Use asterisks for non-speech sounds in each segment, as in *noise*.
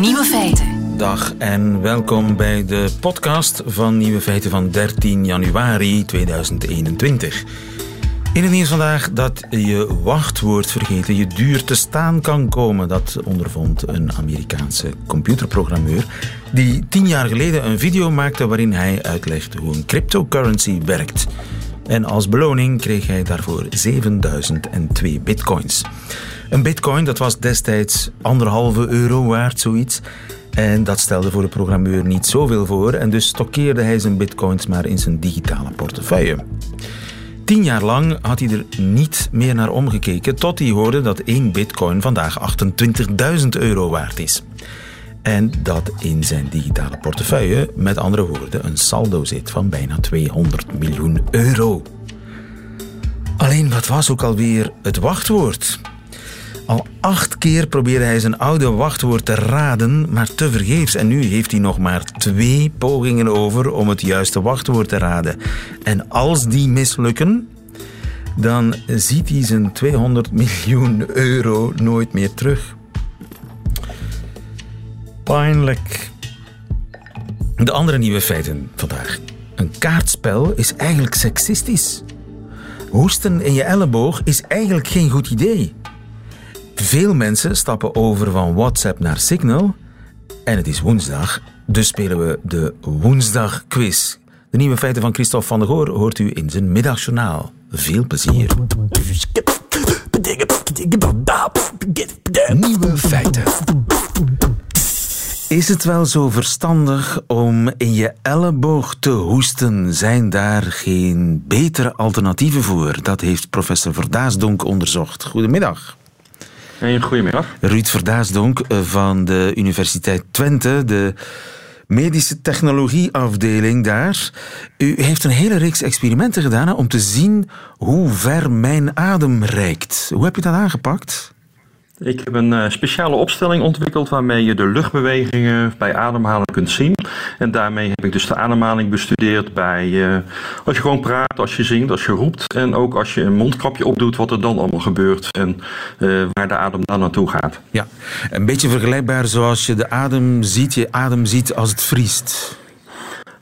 Nieuwe feiten. Dag en welkom bij de podcast van Nieuwe Feiten van 13 januari 2021. In het nieuws vandaag dat je wachtwoord vergeten je duur te staan kan komen. Dat ondervond een Amerikaanse computerprogrammeur die tien jaar geleden een video maakte waarin hij uitlegde hoe een cryptocurrency werkt. En als beloning kreeg hij daarvoor 7002 bitcoins. Een bitcoin dat was destijds anderhalve euro waard, zoiets. En dat stelde voor de programmeur niet zoveel voor en dus stokkeerde hij zijn bitcoins maar in zijn digitale portefeuille. Tien jaar lang had hij er niet meer naar omgekeken tot hij hoorde dat één bitcoin vandaag 28.000 euro waard is. En dat in zijn digitale portefeuille, met andere woorden, een saldo zit van bijna 200 miljoen euro. Alleen wat was ook alweer het wachtwoord? Al acht keer probeerde hij zijn oude wachtwoord te raden, maar tevergeefs. En nu heeft hij nog maar twee pogingen over om het juiste wachtwoord te raden. En als die mislukken, dan ziet hij zijn 200 miljoen euro nooit meer terug. Pijnlijk. De andere nieuwe feiten vandaag. Een kaartspel is eigenlijk seksistisch. Hoesten in je elleboog is eigenlijk geen goed idee. Veel mensen stappen over van WhatsApp naar Signal. En het is woensdag, dus spelen we de woensdagquiz. De nieuwe feiten van Christophe van der Goor hoort u in zijn middagjournaal. Veel plezier. Nieuwe feiten. Is het wel zo verstandig om in je elleboog te hoesten? Zijn daar geen betere alternatieven voor? Dat heeft professor Verdaasdonk onderzocht. Goedemiddag. Een goedemiddag. Ruud Verdaasdonk eh, van de Universiteit Twente, de medische technologieafdeling daar. U heeft een hele reeks experimenten gedaan om te zien hoe ver mijn adem reikt. Hoe heb je dat aangepakt? Ik heb een uh, speciale opstelling ontwikkeld waarmee je de luchtbewegingen bij ademhalen kunt zien. En daarmee heb ik dus de ademhaling bestudeerd bij uh, als je gewoon praat, als je zingt, als je roept. En ook als je een mondkapje opdoet, wat er dan allemaal gebeurt en uh, waar de adem dan naartoe gaat. Ja, een beetje vergelijkbaar zoals je de adem ziet, je adem ziet als het vriest.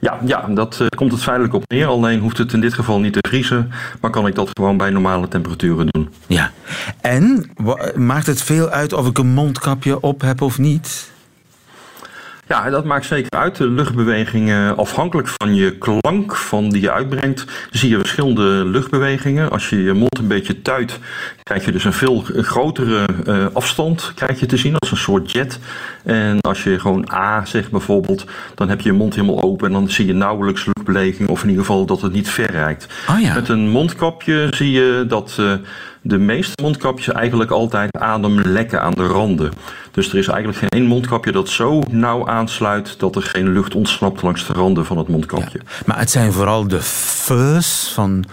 Ja, ja dat uh, komt het feitelijk op neer. Alleen hoeft het in dit geval niet te vriezen, maar kan ik dat gewoon bij normale temperaturen doen. Ja. En maakt het veel uit of ik een mondkapje op heb of niet? Ja, dat maakt zeker uit. De luchtbewegingen, afhankelijk van je klank van die je uitbrengt, zie je verschillende luchtbewegingen. Als je je mond een beetje tuit, krijg je dus een veel grotere uh, afstand krijg je te zien als een soort jet. En als je gewoon A zegt bijvoorbeeld, dan heb je je mond helemaal open en dan zie je nauwelijks of in ieder geval dat het niet ver reikt. Oh ja. Met een mondkapje zie je dat uh, de meeste mondkapjes eigenlijk altijd adem lekken aan de randen. Dus er is eigenlijk geen één mondkapje dat zo nauw aansluit dat er geen lucht ontsnapt langs de randen van het mondkapje. Ja, maar het zijn vooral de fuzz van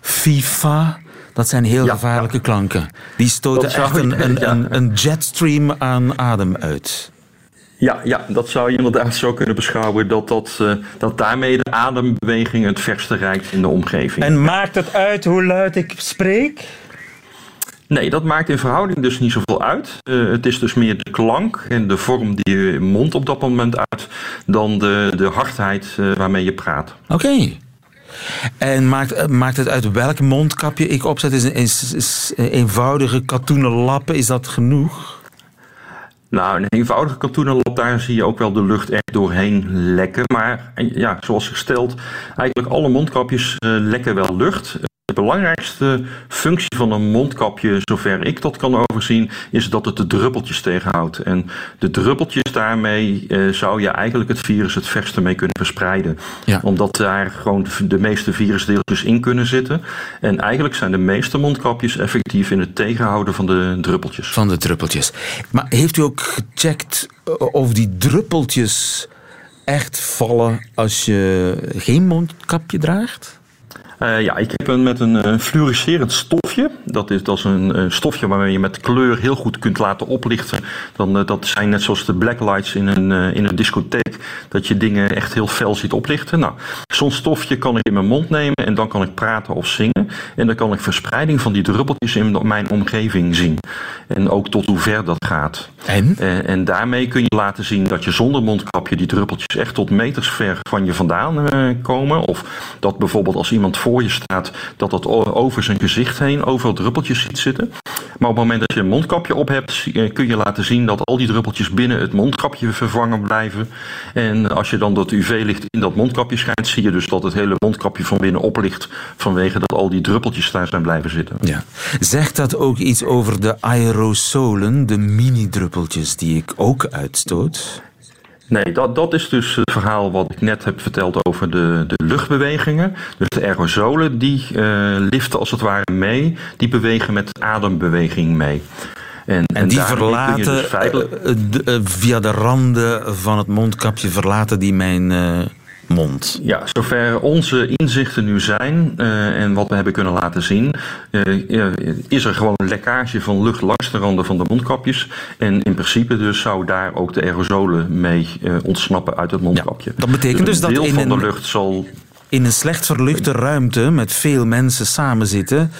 FIFA. Dat zijn heel ja, gevaarlijke klanken. Die stoten echt een, een, een, een jetstream aan adem uit. Ja, ja, dat zou je inderdaad zo kunnen beschouwen. Dat, dat, uh, dat daarmee de adembeweging het verste reikt in de omgeving. En maakt het uit hoe luid ik spreek? Nee, dat maakt in verhouding dus niet zoveel uit. Uh, het is dus meer de klank en de vorm die je mond op dat moment uit... dan de, de hardheid uh, waarmee je praat. Oké. Okay. En maakt, maakt het uit welk mondkapje ik opzet? Is een, is, is eenvoudige katoenen lappen, is dat genoeg? Nou, een eenvoudige katoenen lap, daar zie je ook wel de lucht echt doorheen lekken. Maar ja, zoals gesteld, eigenlijk alle mondkapjes uh, lekken wel lucht. De belangrijkste functie van een mondkapje, zover ik dat kan overzien, is dat het de druppeltjes tegenhoudt. En de druppeltjes daarmee uh, zou je eigenlijk het virus het verste mee kunnen verspreiden. Ja. Omdat daar gewoon de meeste virusdeeltjes in kunnen zitten. En eigenlijk zijn de meeste mondkapjes effectief in het tegenhouden van de druppeltjes. Van de druppeltjes. Maar heeft u ook gecheckt of die druppeltjes echt vallen als je geen mondkapje draagt? Uh, ja, ik heb een met een, een fluoriserend stofje. Dat is, dat is een, een, stofje waarmee je met kleur heel goed kunt laten oplichten. Dan, dat zijn net zoals de blacklights in een, in een discotheek. Dat je dingen echt heel fel ziet oplichten. Nou, zo'n stofje kan ik in mijn mond nemen en dan kan ik praten of zingen. En dan kan ik verspreiding van die druppeltjes in mijn omgeving zien. En ook tot hoe ver dat gaat. En? en daarmee kun je laten zien dat je zonder mondkapje die druppeltjes echt tot meters ver van je vandaan komen. Of dat bijvoorbeeld als iemand voor je staat, dat dat over zijn gezicht heen overal druppeltjes ziet zitten. Maar op het moment dat je een mondkapje op hebt, eh, kun je laten zien dat al die druppeltjes binnen het mondkapje vervangen blijven. En als je dan dat UV-licht in dat mondkapje schijnt, zie je dus dat het hele mondkapje van binnen oplicht vanwege dat al die druppeltjes daar zijn blijven zitten. Ja. Zegt dat ook iets over de aerosolen, de mini-druppeltjes die ik ook uitstoot? Nee, dat, dat is dus het verhaal wat ik net heb verteld over de, de luchtbewegingen. Dus de aerosolen die uh, liften als het ware mee, die bewegen met adembeweging mee. En, en, die verlaten dus feitelijk... uh, de, via de randen van het mondkapje verlaten die mijn mond. Ja, zover onze inzichten nu zijn uh, en wat we hebben kunnen laten zien, uh, is er gewoon een lekkage van lucht langs de randen van de mondkapjes. En in principe dus zou daar ook de aerosolen mee ontsnappen uit het mondkapje. Ja, dat betekent dus, dus dat in van de lucht zal... In een slecht verluchte ruimte met veel mensen samen zitten,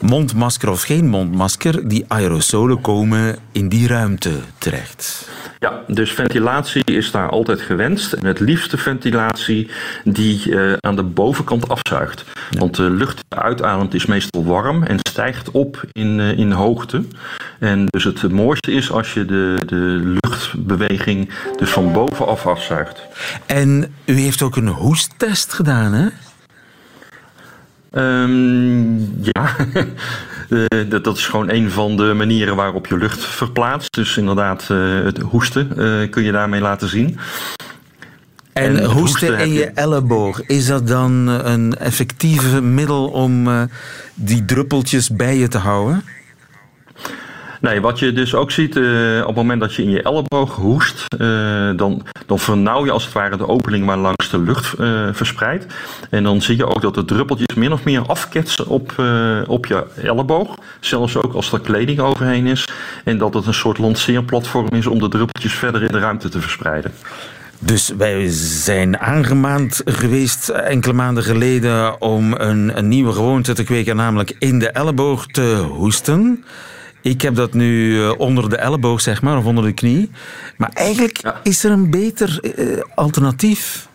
mondmasker of geen mondmasker, die aerosolen komen in die ruimte terecht. Ja, dus ventilatie is daar altijd gewenst. En het liefste ventilatie die uh, aan de bovenkant afzuigt. Want de lucht uitademt is meestal warm en stijgt op in, uh, in hoogte. En dus het mooiste is als je de, de luchtbeweging dus van bovenaf afzuigt. En u heeft ook een hoesttest gedaan, hè? Um, ja, uh, *laughs* dat, dat, is gewoon een van de manieren waarop je lucht verplaatst. Dus inderdaad, uh, het hoesten uh, kun je daarmee laten zien. En, en hoesten in je elleboog, is dat dan een effectieve middel om die druppeltjes bij je te houden? Nee, wat je dus ook ziet, uh, op het moment dat je in je elleboog hoest, uh, dan, dan vernauw je als het ware de opening waar langs de lucht uh, verspreidt. En dan zie je ook dat de druppeltjes min of meer afketsen op, op je elleboog. Zelfs ook als er kleding overheen is. En dat het een soort lanceerplatform is om de druppeltjes verder in de ruimte te verspreiden. Dus wij zijn aangemaand geweest enkele maanden geleden om een, een nieuwe gewoonte te kweken, namelijk in de elleboog te hoesten. Ik heb dat nu eh, onder de elleboog, zeg maar, of onder de knie. Maar eigenlijk ja. is er een beter uh, alternatief.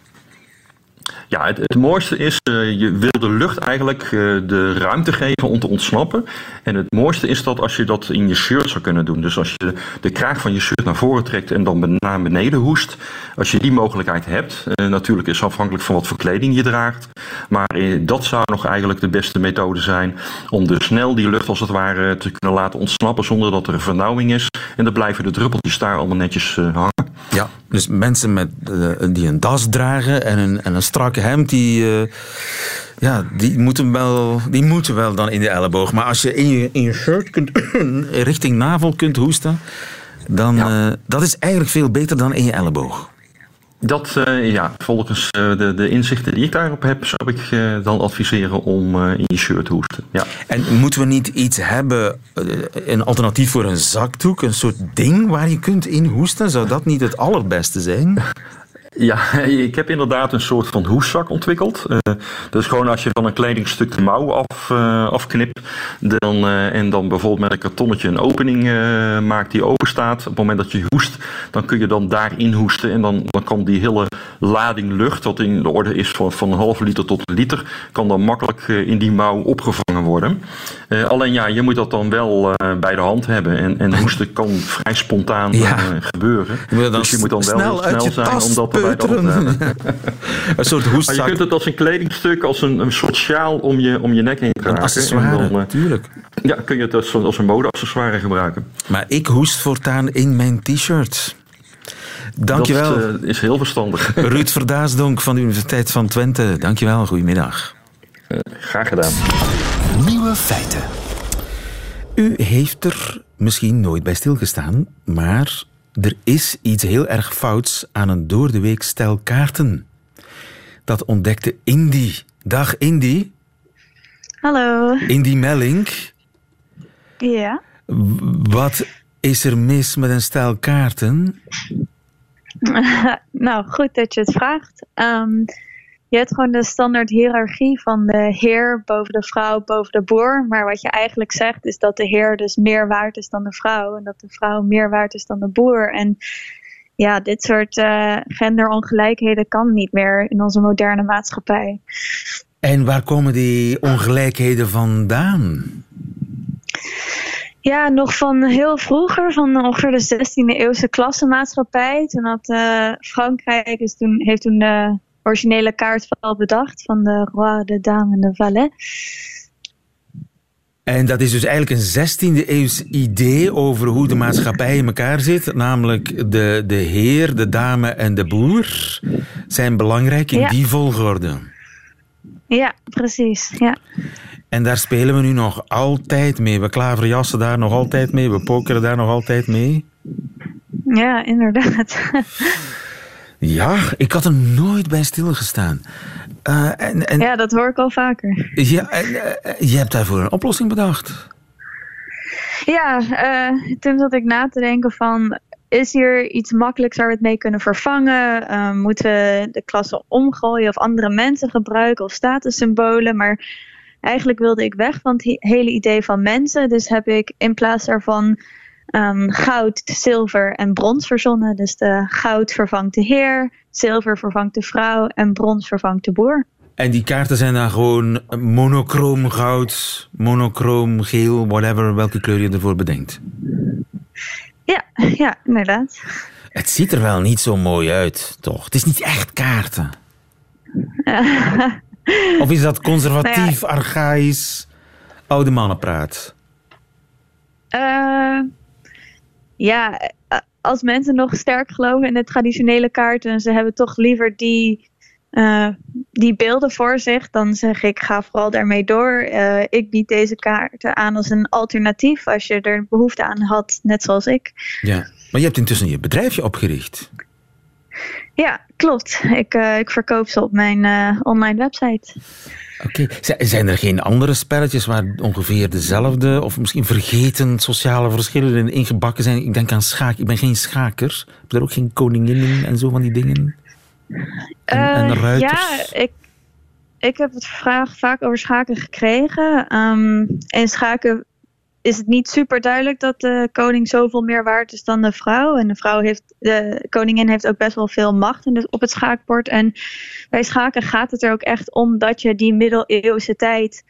Ja, het, het mooiste is, uh, je wil de lucht eigenlijk uh, de ruimte geven om te ontsnappen. En het mooiste is dat als je dat in je shirt zou kunnen doen. Dus als je de kraag van je shirt naar voren trekt en dan naar beneden hoest. Als je die mogelijkheid hebt. Uh, natuurlijk is afhankelijk van wat voor kleding je draagt. Maar dat zou nog eigenlijk de beste methode zijn. Om dus snel die lucht als het ware te kunnen laten ontsnappen zonder dat er een vernauwing is. En dan blijven de druppeltjes daar allemaal netjes hangen. Ja, dus mensen met, die een das dragen en een, en een strakke hemd, die, uh, ja, die, moeten wel, die moeten wel dan in de elleboog. Maar als je in je, in je shirt kunt, *clears throat* richting navel kunt hoesten, dan ja. uh, dat is eigenlijk veel beter dan in je elleboog. Dat, uh, ja, volgens uh, de, de inzichten die ik daarop heb, zou ik uh, dan adviseren om in je shirt te hoesten. Ja. En moeten we niet iets hebben, een alternatief voor een zakdoek, een soort ding waar je kunt in hoesten? Zou dat niet het allerbeste zijn? Ja, *laughs* ik heb inderdaad een soort van hoeszak ontwikkeld. Uh, is gewoon als je van een kledingstuk de mouw af, uh, afknipt. Dan, uh, en dan bijvoorbeeld met een kartonnetje een opening maakt die open staat. Op het moment dat je hoest, dan kun je dan daarin hoesten. En dan, dan kan die hele lading lucht, wat in de orde is van, van een halve liter tot een liter, kan dan makkelijk in die mouw opgevangen worden. Alleen ja, je moet dat dan wel bij de hand hebben. En, en *laughs* hoesten kan vrij spontaan ja. gebeuren. Je dus je moet dan wel heel snel zijn om dat *laughs* een soort hoestzak. Maar je kunt het als een kledingstuk, als een, een soort sjaal om je, om je nek heen dragen. Een accessoire, natuurlijk. Ja, kun je het als, als een modeaccessoire gebruiken. Maar ik hoest voortaan in mijn t-shirt. Dankjewel. Dat is heel verstandig. *laughs* Ruud Verdaasdonk van de Universiteit van Twente. Dankjewel, goedemiddag. Uh, graag gedaan. Nieuwe feiten. U heeft er misschien nooit bij stilgestaan, maar er is iets heel erg fouts aan een door de week stel kaarten. Dat ontdekte Indy. Dag Indy. Hallo. In die melding, Ja. wat is er mis met een stel kaarten? *laughs* nou, goed dat je het vraagt. Ehm, je hebt gewoon de standaard hiërarchie van de heer boven de vrouw, boven de boer. Maar wat je eigenlijk zegt is dat de heer dus meer waard is dan de vrouw. En dat de vrouw meer waard is dan de boer. En ja, dit soort eh, genderongelijkheden kan niet meer in onze moderne maatschappij. En waar komen die ongelijkheden vandaan? Ja, nog van heel vroeger, van ongeveer de 16e eeuwse klassenmaatschappij. Toen had uh, Frankrijk is toen, heeft toen de originele kaartspel bedacht van de roi, de dame en de valet. En dat is dus eigenlijk een 16e eeuws idee over hoe de maatschappij in elkaar zit. Namelijk de, de heer, de dame en de boer zijn belangrijk in Ja. die volgorde. Ja, precies. Ja. En daar spelen we nu nog altijd mee. We klaverjassen daar nog altijd mee. We pokeren daar nog altijd mee. ja, inderdaad. *laughs* Ja, ik had er nooit bij stilgestaan. Eh en, en, ja, dat hoor ik al vaker. ja, en, eh, je hebt daarvoor een oplossing bedacht. Ja, eh, toen zat ik na te denken van... Is hier iets makkelijks waar we het mee kunnen vervangen? Eh, moeten we de klasse omgooien of andere mensen gebruiken of statussymbolen? Maar eigenlijk wilde ik weg van het he- hele idee van mensen. Dus heb ik in plaats daarvan ehm, goud, zilver en brons verzonnen. Dus de goud vervangt de heer, zilver vervangt de vrouw en brons vervangt de boer. En die kaarten zijn dan gewoon monochroom goud, monochroom geel, whatever, welke kleur je ervoor bedenkt. Ja, ja, inderdaad. Het ziet er wel niet zo mooi uit, toch? Het is niet echt kaarten. *laughs* Of is dat conservatief, archaïs, oude mannenpraat? Eh, ja, eh, als mensen nog sterk geloven in de traditionele kaarten, ze hebben toch liever die, eh, die beelden voor zich, dan zeg ik ga vooral daarmee door. Eh, ik bied deze kaarten aan als een alternatief als je er behoefte aan had, net zoals ik. Ja. Maar je hebt intussen je bedrijfje opgericht. Ja, klopt. Ik, eh, ik verkoop ze op mijn eh, online website. Oké. Zijn er geen andere spelletjes waar ongeveer dezelfde of misschien vergeten sociale verschillen in ingebakken zijn? Ik denk aan schaak. Ik ben geen schaker. Heb je er ook geen koninginnen en zo van die dingen? En, en Eh, ruiters? Ja, ik, ik heb het vraag vaak over schaken gekregen. Ehm in schaken is het niet super duidelijk dat de koning zoveel meer waard is dan de vrouw. En de vrouw heeft, de koningin heeft ook best wel veel macht op het schaakbord. En bij schaken gaat het er ook echt om dat je die middeleeuwse tijd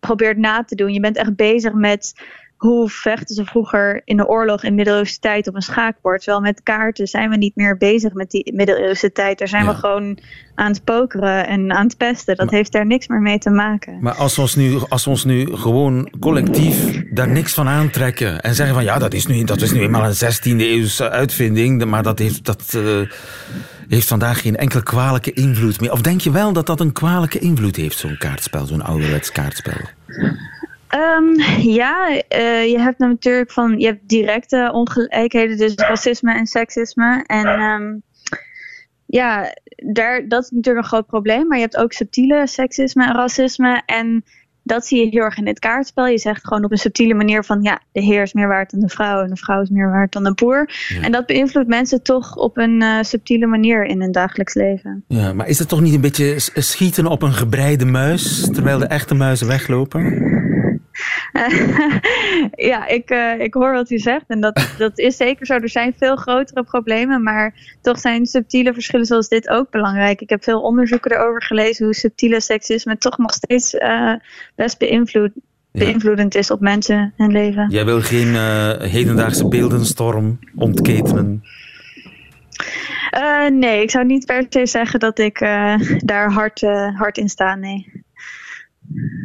probeert na te doen. Je bent echt bezig met hoe vechten ze vroeger in de oorlog in middeleeuwse tijd op een schaakbord. Terwijl met kaarten zijn we niet meer bezig met die middeleeuwse tijd. Daar zijn Ja. we gewoon aan het pokeren en aan het pesten. Dat Maar- heeft daar niks meer mee te maken. Maar als we, ons nu, als we ons nu gewoon collectief daar niks van aantrekken en zeggen van ja, dat is nu, dat is nu eenmaal een 16e eeuwse uitvinding, maar dat, heeft, dat eh, heeft vandaag geen enkele kwalijke invloed meer. Of denk je wel dat dat een kwalijke invloed heeft, zo'n kaartspel, zo'n ouderwets kaartspel? Ehm, ja, eh, je hebt natuurlijk van je hebt directe ongelijkheden, dus racisme en seksisme. En ehm, ja, daar, dat is natuurlijk een groot probleem. Maar je hebt ook subtiele seksisme en racisme. En dat zie je heel erg in dit kaartspel. Je zegt gewoon op een subtiele manier van ja, de heer is meer waard dan de vrouw en de vrouw is meer waard dan de boer. Ja. En dat beïnvloedt mensen toch op een eh, subtiele manier in hun dagelijks leven. Ja, maar is het toch niet een beetje schieten op een gebreide muis, terwijl de echte muizen weglopen? *laughs* ja, ik, eh, ik hoor wat u zegt. En dat, dat is zeker zo. Er zijn veel grotere problemen. Maar toch zijn subtiele verschillen zoals dit ook belangrijk. Ik heb veel onderzoeken erover gelezen hoe subtiele seksisme toch nog steeds eh, best beïnvloed, beïnvloedend is op mensen en leven. Jij wil geen eh, hedendaagse beeldenstorm ontketenen. Nee, ik zou niet per se zeggen dat ik daar hard, hard in sta. Nee.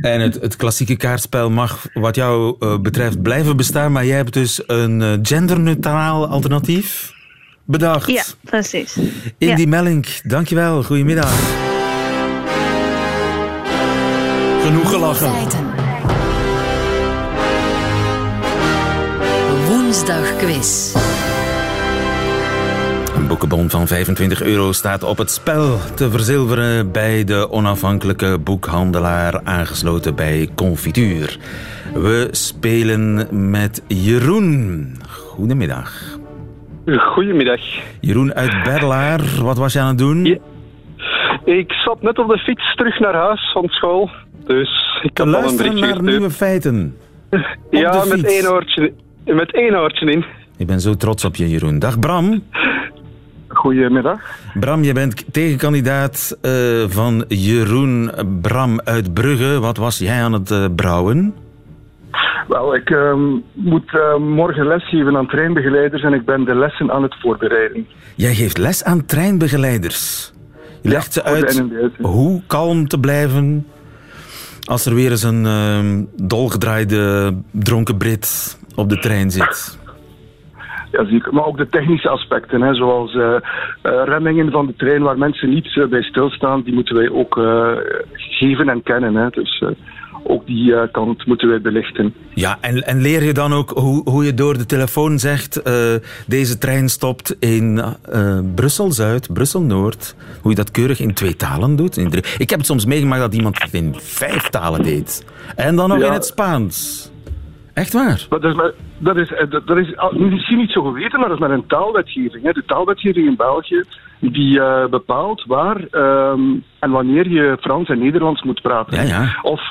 En het, het klassieke kaartspel mag wat jou eh, betreft blijven bestaan, maar jij hebt dus een eh, genderneutraal alternatief bedacht. Ja, precies. Indy ja. Mellink, dankjewel. Goedemiddag. Genoeg gelachen. Woensdag quiz. Boekenbon van 25 euro staat op het spel te verzilveren bij de onafhankelijke boekhandelaar aangesloten bij Confituur. We spelen met Jeroen. Goedemiddag. Goedemiddag. Jeroen uit Berlaar, wat was je aan het doen? Ja. Ik zat net op de fiets terug naar huis van school. Dus ik had al een berichtje naar nieuwe feiten. ja, met één, oortje, met één oortje in. Ik ben zo trots op je, Jeroen. Dag Bram. Goedemiddag. Bram, je bent tegenkandidaat uh, van Jeroen Bram uit Brugge. Wat was jij aan het uh, brouwen? Wel, ik uh, moet uh, morgen lesgeven aan treinbegeleiders en ik ben de lessen aan het voorbereiden. Jij geeft les aan treinbegeleiders? Je legt ze uit hoe kalm te blijven als er weer eens een uh, dolgedraaide dronken Brit op de trein zit. Ja, zeker. Maar ook de technische aspecten, hè, zoals uh, uh, remmingen van de trein waar mensen niet uh, bij stilstaan, die moeten wij ook geven en kennen. Hè. Dus ook die kant moeten wij belichten. Ja, en, en leer je dan ook hoe, hoe je door de telefoon zegt: uh, deze trein stopt in uh, Brussel-Zuid, Brussel-Noord. Hoe je dat keurig in twee talen doet. In drie... Ik heb het soms meegemaakt dat iemand het in vijf talen deed. En dan nog ja. in het Spaans. Echt waar? Maar, dat is, dat is misschien niet zo geweten, maar dat is maar een taalwetgeving. Hè. De taalwetgeving in België die uh, bepaalt waar um, en wanneer je Frans en Nederlands moet praten. Ja, ja. Of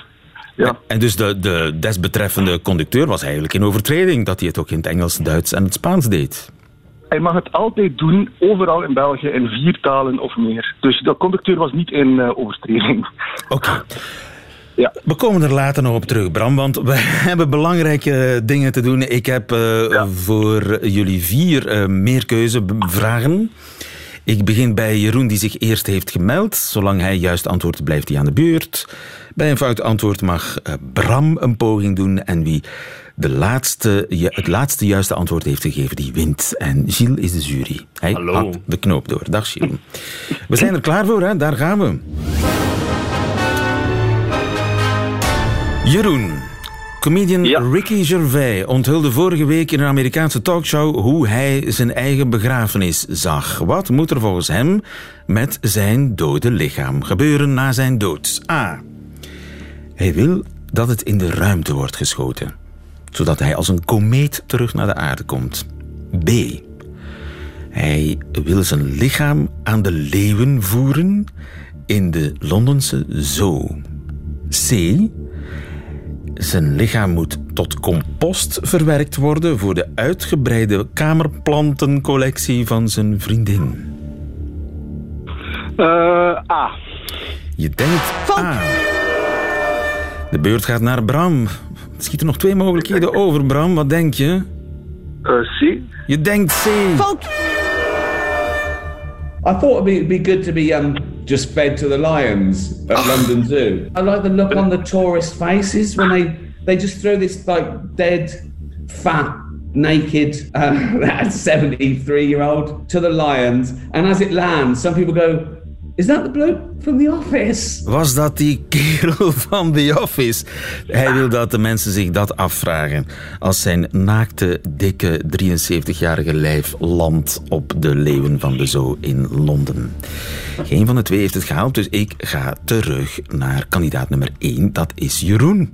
ja. En dus de, de desbetreffende conducteur was eigenlijk in overtreding dat hij het ook in het Engels, Duits en het Spaans deed. Hij mag het altijd doen, overal in België, in vier talen of meer. Dus de conducteur was niet in uh, overtreding. Oké. *laughs* Ja. We komen er later nog op terug, Bram, want we *laughs* hebben belangrijke dingen te doen. Ik heb uh, ja. voor jullie vier uh, meerkeuzevragen. Ik begin bij Jeroen, die zich eerst heeft gemeld. Zolang hij juist antwoordt, blijft hij aan de beurt. Bij een fout antwoord mag uh, Bram een poging doen. En wie de laatste, het laatste juiste antwoord heeft gegeven, die wint. En Gilles is de jury. Hij Hallo. had de knoop door. Dag Gilles. We zijn er klaar voor, hè? daar gaan we. Jeroen, comedian Ja. Ricky Gervais onthulde vorige week in een Amerikaanse talkshow hoe hij zijn eigen begrafenis zag. Wat moet er volgens hem met zijn dode lichaam gebeuren na zijn dood? A. Hij wil dat het in de ruimte wordt geschoten, zodat hij als een komeet terug naar de aarde komt. B. Hij wil zijn lichaam aan de leeuwen voeren in de Londense zoo. C. Zijn lichaam moet tot compost verwerkt worden voor de uitgebreide kamerplantencollectie van zijn vriendin. Uh, A. Je denkt A. De beurt gaat naar Bram. Er schieten nog twee mogelijkheden over, Bram. Wat denk je? Uh, C. Je denkt C. I thought it'd be, be good to be um, just fed to the lions at London Zoo. I like the look on the tourist faces when they, they just throw this like dead, fat, naked *laughs* uh, 73 year old to the lions. And as it lands, some people go, Is that the bloke from The Office? Was dat die kerel *laughs* van The Office? Hij wil dat de mensen zich dat afvragen. Als zijn naakte, dikke, 73-jarige lijf landt op de leeuwen van de zoo in Londen. Geen van de twee heeft het gehaald, dus ik ga terug naar kandidaat nummer 1. Dat is Jeroen.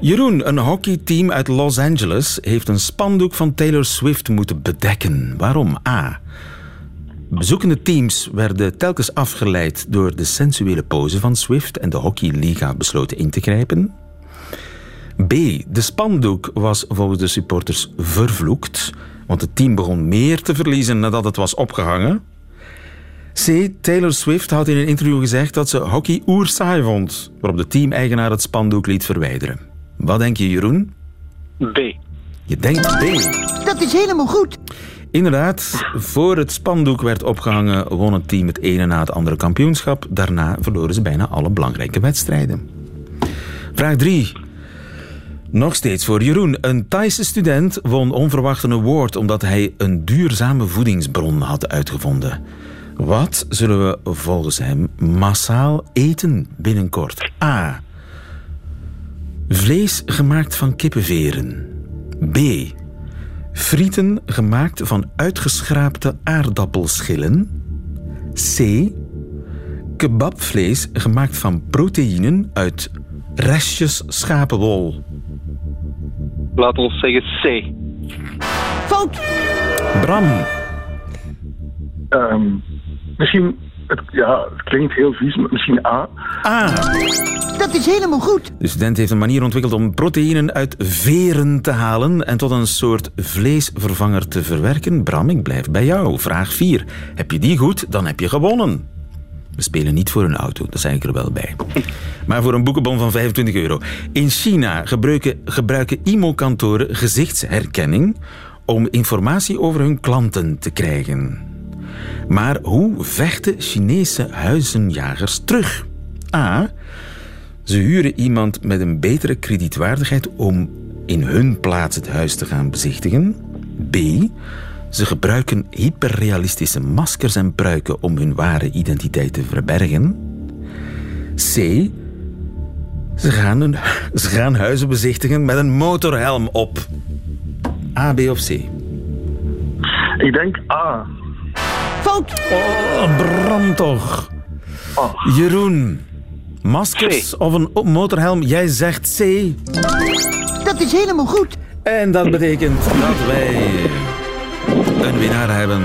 Jeroen, een hockeyteam uit Los Angeles heeft een spandoek van Taylor Swift moeten bedekken. Waarom? A. Bezoekende teams werden telkens afgeleid door de sensuele pose van Swift en de hockeyliga besloten in te grijpen. B. De spandoek was volgens de supporters vervloekt, want het team begon meer te verliezen nadat het was opgehangen. C. Taylor Swift had in een interview gezegd dat ze hockey oersaai vond, waarop de teameigenaar het spandoek liet verwijderen. Wat denk je, Jeroen? B. Je denkt B. Dat is helemaal goed. Inderdaad, voor het spandoek werd opgehangen, won het team het ene na het andere kampioenschap. Daarna verloren ze bijna alle belangrijke wedstrijden. Vraag 3. Nog steeds voor Jeroen. Een Thaise student won onverwacht een award omdat hij een duurzame voedingsbron had uitgevonden. Wat zullen we volgens hem massaal eten binnenkort? A. Vlees gemaakt van kippenveren. B. Frieten gemaakt van uitgeschraapte aardappelschillen. C. Kebabvlees gemaakt van proteïnen uit restjes schapenwol. Laat ons zeggen C. Fout. Bram, Ehm, misschien, het, ja, het klinkt heel vies, maar misschien A. A. Dat is helemaal goed. De student heeft een manier ontwikkeld om proteïnen uit veren te halen en tot een soort vleesvervanger te verwerken. Bram, ik blijf bij jou. Vraag 4. Heb je die goed, dan heb je gewonnen. We spelen niet voor een auto, dat zei ik er wel bij. Maar voor een boekenbon van 25 euro. In China gebruiken, gebruiken IMO-kantoren gezichtsherkenning om informatie over hun klanten te krijgen. Maar hoe vechten Chinese huizenjagers terug? A. Ze huren iemand met een betere kredietwaardigheid om in hun plaats het huis te gaan bezichtigen. B. Ze gebruiken hyperrealistische maskers en pruiken om hun ware identiteit te verbergen. C. Ze gaan, een, *laughs* ze gaan huizen bezichtigen met een motorhelm op. A, B of C? Ik denk A. Fout. Oh, Bram toch. Oh. Jeroen, maskers of een motorhelm? Jij zegt C. Dat is helemaal goed. En dat betekent dat wij een winnaar hebben.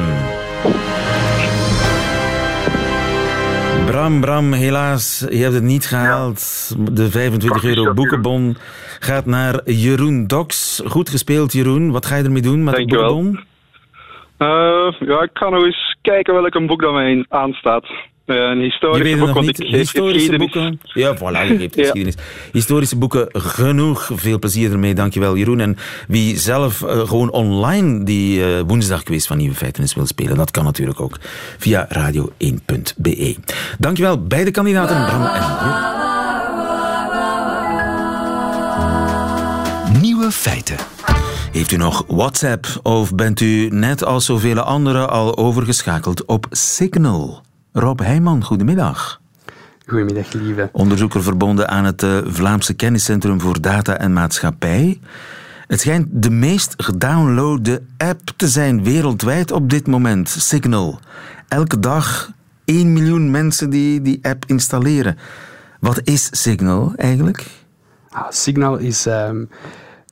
Bram, Bram, helaas, je hebt het niet gehaald. De 25 euro boekenbon gaat naar Jeroen Doks. Goed gespeeld, Jeroen. Wat ga je ermee doen met de boekenbon? Eh, ja, ik ga nog eens kijken welk een boek dat mij aanstaat. Eh, een Je historisch weet het boek, nog want niet. ik geef Historische boeken. Ja, voilà, je geeft Ja. geschiedenis. Historische boeken, genoeg. Veel plezier ermee. Dankjewel, Jeroen. En wie zelf eh, gewoon online die eh, woensdagquiz van Nieuwe Feitenis wil spelen, dat kan natuurlijk ook via radio1.be. Dankjewel, beide kandidaten, Bram en Jeroen. Nieuwe feiten. Heeft u nog WhatsApp of bent u net als zoveel anderen al overgeschakeld op Signal? Rob Heijman, goedemiddag. Goedemiddag, lieve. Onderzoeker verbonden aan het eh, Vlaamse Kenniscentrum voor Data en Maatschappij. Het schijnt de meest gedownloade app te zijn wereldwijd op dit moment, Signal. Elke dag 1 miljoen mensen die die app installeren. Wat is Signal eigenlijk? Ah, Signal is ehm,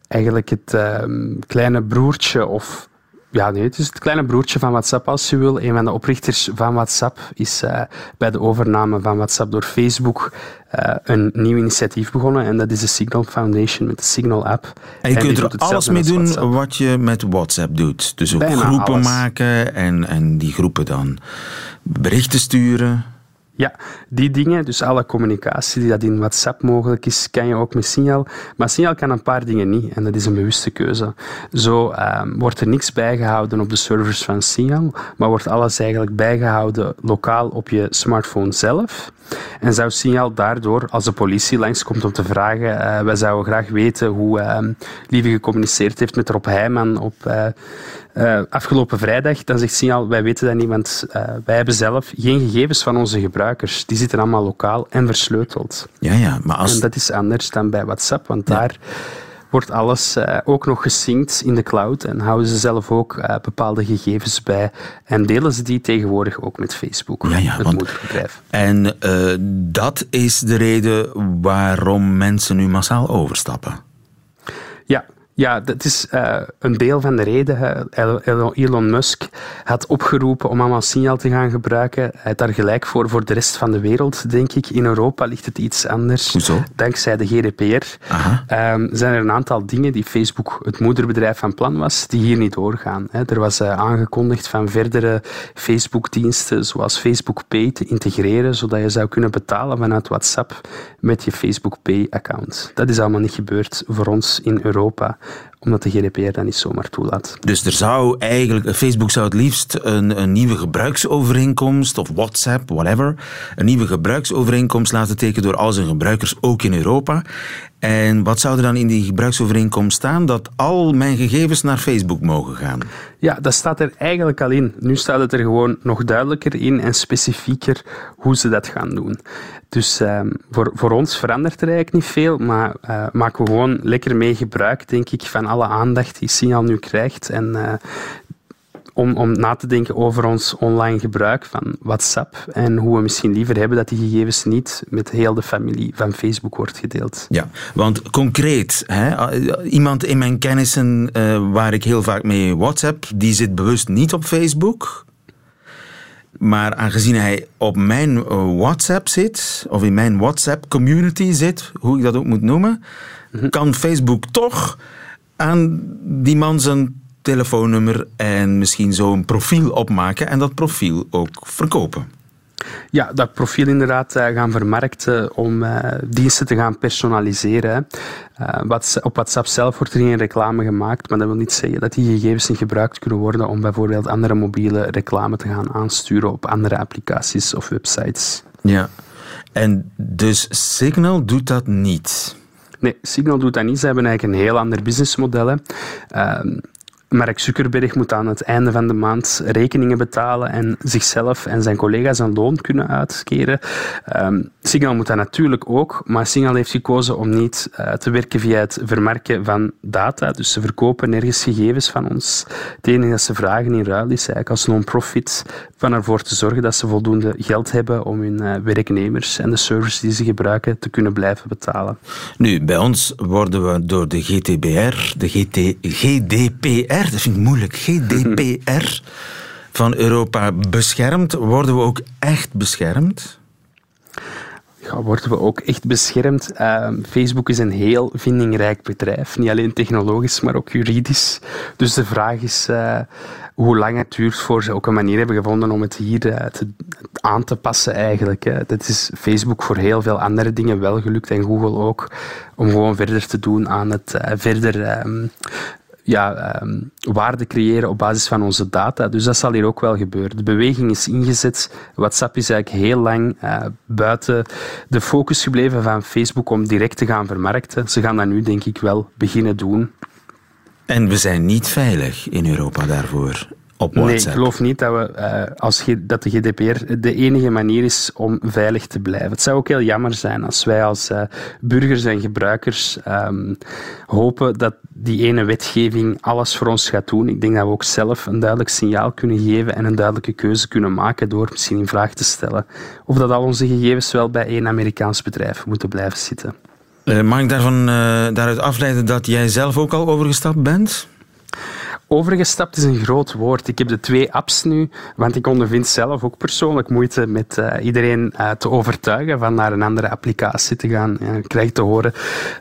eigenlijk het ehm, kleine broertje of... Ja, nee, het is het kleine broertje van WhatsApp, als je wil. Een van de oprichters van WhatsApp is eh, bij de overname van WhatsApp door Facebook eh, een nieuw initiatief begonnen. En dat is de Signal Foundation met de Signal app. En je kunt er alles mee doen WhatsApp. wat je met WhatsApp doet. Dus ook Bijna groepen alles. maken en, en die groepen dan berichten sturen. Ja, die dingen, dus alle communicatie die dat in WhatsApp mogelijk is, kan je ook met Signal. Maar Signal kan een paar dingen niet en dat is een bewuste keuze. Zo ehm, wordt er niks bijgehouden op de servers van Signal, maar wordt alles eigenlijk bijgehouden lokaal op je smartphone zelf. En zou Signal daardoor, als de politie langskomt om te vragen, eh, wij zouden graag weten hoe ehm Lieve gecommuniceerd heeft met Rob Heijman op eh, eh, afgelopen vrijdag, dan zegt Signal, wij weten dat niet, want wij hebben zelf geen gegevens van onze gebruikers. Die zitten allemaal lokaal en versleuteld. Ja, ja, maar als... En dat is anders dan bij WhatsApp, want daar wordt alles eh, ook nog gesynct in de cloud en houden ze zelf ook eh, bepaalde gegevens bij en delen ze die tegenwoordig ook met Facebook, Ja, ja, het want- moederbedrijf. En eh, dat is de reden waarom mensen nu massaal overstappen. Ja, dat is eh, een deel van de reden. Elon Musk had opgeroepen om allemaal signaal te gaan gebruiken. Hij had daar gelijk voor voor de rest van de wereld, denk ik. In Europa ligt het iets anders. Hoezo? Dankzij de GDPR Aha. ehm, zijn er een aantal dingen die Facebook, het moederbedrijf van plan was, die hier niet doorgaan. Hè. Er was eh, aangekondigd van verdere Facebook-diensten, zoals Facebook Pay, te integreren, zodat je zou kunnen betalen vanuit WhatsApp met je Facebook Pay-account. Dat is allemaal niet gebeurd voor ons in Europa, omdat de GDPR dat niet zomaar toelaat. Dus er zou eigenlijk, Facebook zou het liefst een, een nieuwe gebruiksovereenkomst, of WhatsApp, whatever, een nieuwe gebruiksovereenkomst laten tekenen door al zijn gebruikers, ook in Europa. En wat zou er dan in die gebruiksovereenkomst staan? Dat al mijn gegevens naar Facebook mogen gaan. Ja, dat staat er eigenlijk al in. Nu staat het er gewoon nog duidelijker in en specifieker hoe ze dat gaan doen. Dus ehm, voor, voor ons verandert er eigenlijk niet veel, maar eh, maken we gewoon lekker mee gebruik, denk ik, van alle aandacht die Signal nu krijgt. En uh, om, om na te denken over ons online gebruik van WhatsApp en hoe we misschien liever hebben dat die gegevens niet met heel de familie van Facebook wordt gedeeld. Ja, want concreet, hè, iemand in mijn kennissen uh, waar ik heel vaak mee WhatsApp, die zit bewust niet op Facebook. Maar aangezien hij op mijn eh, WhatsApp zit, of in mijn WhatsApp community zit, hoe ik dat ook moet noemen, mhm. kan Facebook toch aan die man zijn telefoonnummer en misschien zo een profiel opmaken en dat profiel ook verkopen. Ja, dat profiel inderdaad uh, gaan vermarkten om uh, diensten te gaan personaliseren. Uh, wat, op WhatsApp zelf wordt er geen reclame gemaakt, maar dat wil niet zeggen dat die gegevens niet gebruikt kunnen worden om bijvoorbeeld andere mobiele reclame te gaan aansturen op andere applicaties of websites. Ja, en dus Signal doet dat niet? Nee, Signal doet dat niet. Ze hebben eigenlijk een heel ander businessmodel. Ehm, Mark Zuckerberg moet aan het einde van de maand rekeningen betalen en zichzelf en zijn collega's een loon kunnen uitkeren. Um, Signal moet dat natuurlijk ook, maar Signal heeft gekozen om niet uh, te werken via het vermarken van data. Dus ze verkopen nergens gegevens van ons. Het enige dat ze vragen in ruil is eigenlijk als non-profit van ervoor te zorgen dat ze voldoende geld hebben om hun uh, werknemers en de services die ze gebruiken te kunnen blijven betalen. Nu, bij ons worden we door de GTBR, de GT, GDPR, dat vind ik moeilijk, GDPR *laughs* van Europa beschermd. Worden we ook echt beschermd? Worden we ook echt beschermd. Uh, Facebook is een heel vindingrijk bedrijf. Niet alleen technologisch, maar ook juridisch. Dus de vraag is uh, hoe lang het duurt voor ze ook een manier hebben gevonden om het hier te, aan te passen eigenlijk. Hè. Dat is Facebook voor heel veel andere dingen wel gelukt en Google ook. Om gewoon verder te doen aan het uh, verder um, ja, um, waarde creëren op basis van onze data. Dus dat zal hier ook wel gebeuren. De beweging is ingezet. WhatsApp is eigenlijk heel lang uh, buiten de focus gebleven van Facebook om direct te gaan vermarkten. Ze gaan dat nu denk ik wel beginnen doen. En we zijn niet veilig in Europa daarvoor. Nee, ik geloof niet dat, we, uh, als, dat de GDPR de enige manier is om veilig te blijven. Het zou ook heel jammer zijn als wij als uh, burgers en gebruikers um, hopen dat die ene wetgeving alles voor ons gaat doen. Ik denk dat we ook zelf een duidelijk signaal kunnen geven en een duidelijke keuze kunnen maken door misschien in vraag te stellen of dat al onze gegevens wel bij één Amerikaans bedrijf moeten blijven zitten. Uh, mag ik daarvan, daaruit afleiden dat jij zelf ook al overgestapt bent? Overgestapt is een groot woord. Ik heb de twee apps nu, want ik ondervind zelf ook persoonlijk moeite met uh, iedereen uh, te overtuigen van naar een andere applicatie te gaan. Ja, ik krijg te horen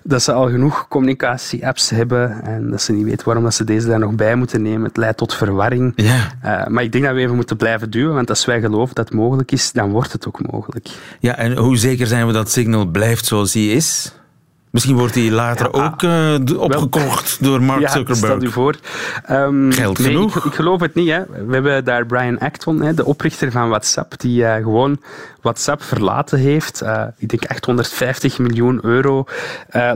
dat ze al genoeg communicatie-apps hebben en dat ze niet weten waarom dat ze deze daar nog bij moeten nemen. Het leidt tot verwarring. Ja. Uh, maar ik denk dat we even moeten blijven duwen, want als wij geloven dat het mogelijk is, dan wordt het ook mogelijk. Ja, en hoe zeker zijn we dat Signal blijft zoals hij is? Misschien wordt hij later ook uh, opgekocht door Mark *laughs* ja, Zuckerberg. Stel u voor. Um, Geld nee, genoeg? Ik, ik, geloof het niet. Hè. We hebben daar Brian Acton, hè, de oprichter van WhatsApp, die uh, gewoon WhatsApp verlaten heeft. Uh, ik denk 850 miljoen euro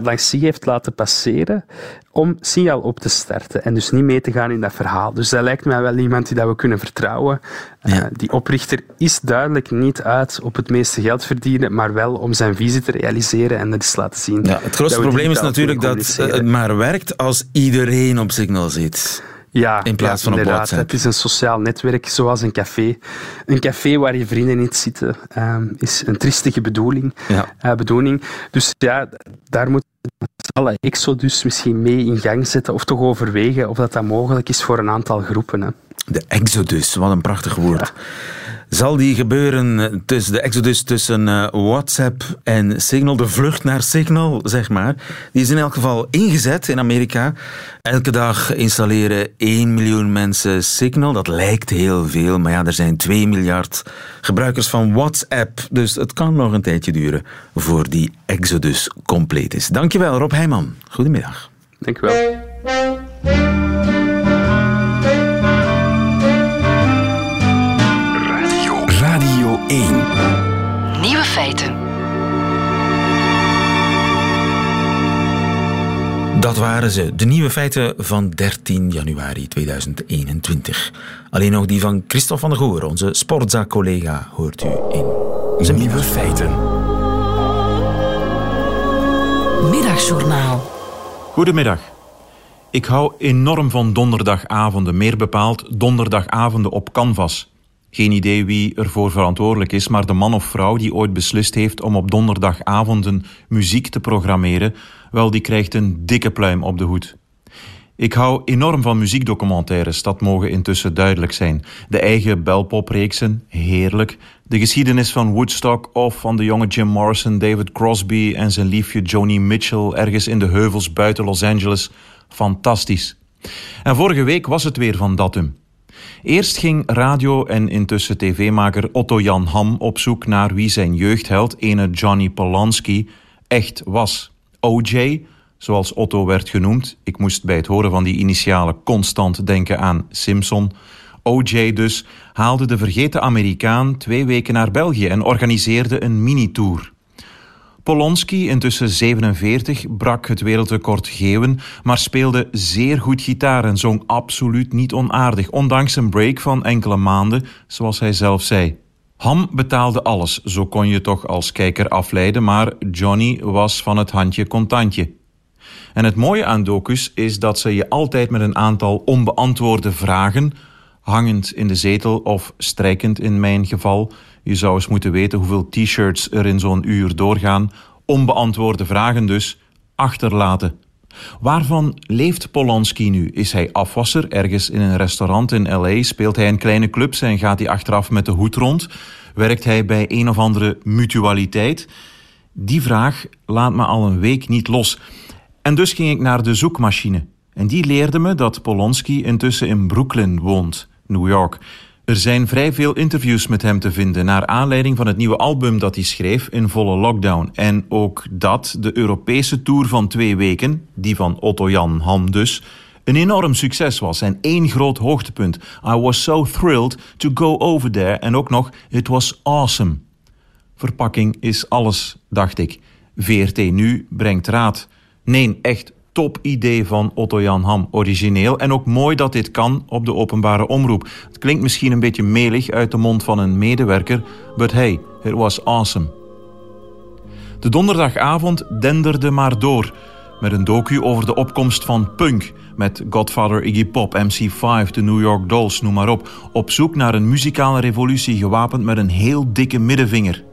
langs zich heeft laten passeren om Signal op te starten en dus niet mee te gaan in dat verhaal. Dus dat lijkt mij wel iemand die dat we kunnen vertrouwen. Ja. Uh, die oprichter is duidelijk niet uit op het meeste geld verdienen, maar wel om zijn visie te realiseren en dat is laten zien. Ja, het grootste probleem is natuurlijk dat het maar werkt als iedereen op Signal zit. Ja, in plaats ja, van op WhatsApp. Het is een sociaal netwerk, zoals een café. Een café waar je vrienden niet zitten, um, is een triestige bedoeling. Ja. Uh, bedoeling. Dus ja, daar moet alle Exodus misschien mee in gang zetten, of toch overwegen of dat, dat mogelijk is voor een aantal groepen. Hè. De Exodus, wat een prachtig woord. Ja. Zal die gebeuren tussen de exodus tussen uh, WhatsApp en Signal, de vlucht naar Signal, zeg maar. Die is in elk geval ingezet in Amerika. Elke dag installeren 1 miljoen mensen Signal. Dat lijkt heel veel, maar ja, er zijn 2 miljard gebruikers van WhatsApp. Dus het kan nog een tijdje duren voor die exodus compleet is. Dankjewel, Rob Heijman. Goedemiddag. Dank 1. Nieuwe feiten. Dat waren ze, de nieuwe feiten van 13 januari 2021. Alleen nog die van Christophe van der Goer, onze sportzaak-collega, hoort u in zijn nieuwe feiten. Middagjournaal. Goedemiddag. Ik hou enorm van donderdagavonden, meer bepaald donderdagavonden op Canvas. Geen idee wie ervoor verantwoordelijk is, maar de man of vrouw die ooit beslist heeft om op donderdagavonden muziek te programmeren, wel, die krijgt een dikke pluim op de hoed. Ik hou enorm van muziekdocumentaires, dat mogen intussen duidelijk zijn. De eigen belpopreeksen, heerlijk. De geschiedenis van Woodstock of van de jonge Jim Morrison, David Crosby en zijn liefje Joni Mitchell ergens in de heuvels buiten Los Angeles. Fantastisch. En vorige week was het weer van datum. Eerst ging radio- en intussen tv-maker Otto Jan Ham op zoek naar wie zijn jeugdheld, ene Johnny Polanski, echt was. OJ, zoals Otto werd genoemd. Ik moest bij het horen van die initialen constant denken aan Simpson. OJ dus haalde de vergeten Amerikaan twee weken naar België en organiseerde een mini-tour. Polonski, intussen 47, brak het wereldrecord geeuwen, maar speelde zeer goed gitaar en zong absoluut niet onaardig, ondanks een break van enkele maanden, zoals hij zelf zei. Ham betaalde alles, zo kon je toch als kijker afleiden, maar Johnny was van het handje contantje. En het mooie aan docus is dat ze je altijd met een aantal onbeantwoorde vragen, hangend in de zetel of strijkend in mijn geval, je zou eens moeten weten hoeveel t-shirts er in zo'n uur doorgaan, onbeantwoorde vragen dus, achterlaten. Waarvan leeft Polanski nu? Is hij afwasser ergens in een restaurant in LA? Speelt hij in kleine clubs en gaat hij achteraf met de hoed rond? Werkt hij bij een of andere mutualiteit? Die vraag laat me al een week niet los. En dus ging ik naar de zoekmachine. En die leerde me dat Polonski intussen in Brooklyn woont, New York. Er zijn vrij veel interviews met hem te vinden naar aanleiding van het nieuwe album dat hij schreef in volle lockdown. En ook dat de Europese tour van twee weken, die van Otto Jan Ham dus, een enorm succes was en één groot hoogtepunt. I was so thrilled to go over there en ook nog, it was awesome. Verpakking is alles, dacht ik. VRT nu brengt raad. Nee, echt top idee van Otto Jan Ham. Origineel en ook mooi dat dit kan op de openbare omroep. Het klinkt misschien een beetje melig uit de mond van een medewerker, but hey, it was awesome. De donderdagavond denderde maar door met een docu over de opkomst van punk met Godfather Iggy Pop, MC5, de New York Dolls, noem maar op, op zoek naar een muzikale revolutie gewapend met een heel dikke middenvinger.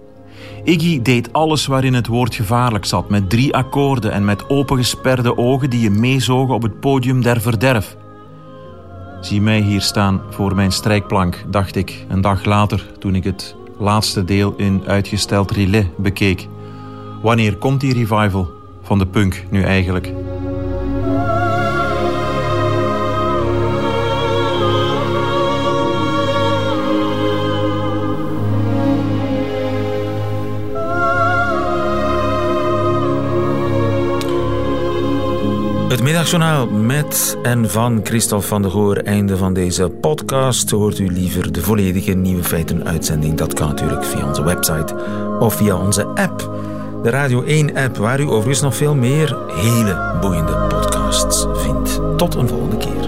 Iggy deed alles waarin het woord gevaarlijk zat, met drie akkoorden en met opengesperde ogen die je meezogen op het podium der verderf. Zie mij hier staan voor mijn strijkplank, dacht ik een dag later toen ik het laatste deel in uitgesteld relais bekeek. Wanneer komt die revival van de punk nu eigenlijk? Middagjournaal met en van Christophe van der Goor. Einde van deze podcast. Hoort u liever de volledige Nieuwe Feiten uitzending? Dat kan natuurlijk via onze website of via onze app. De Radio 1 app, waar u overigens nog veel meer hele boeiende podcasts vindt. Tot een volgende keer.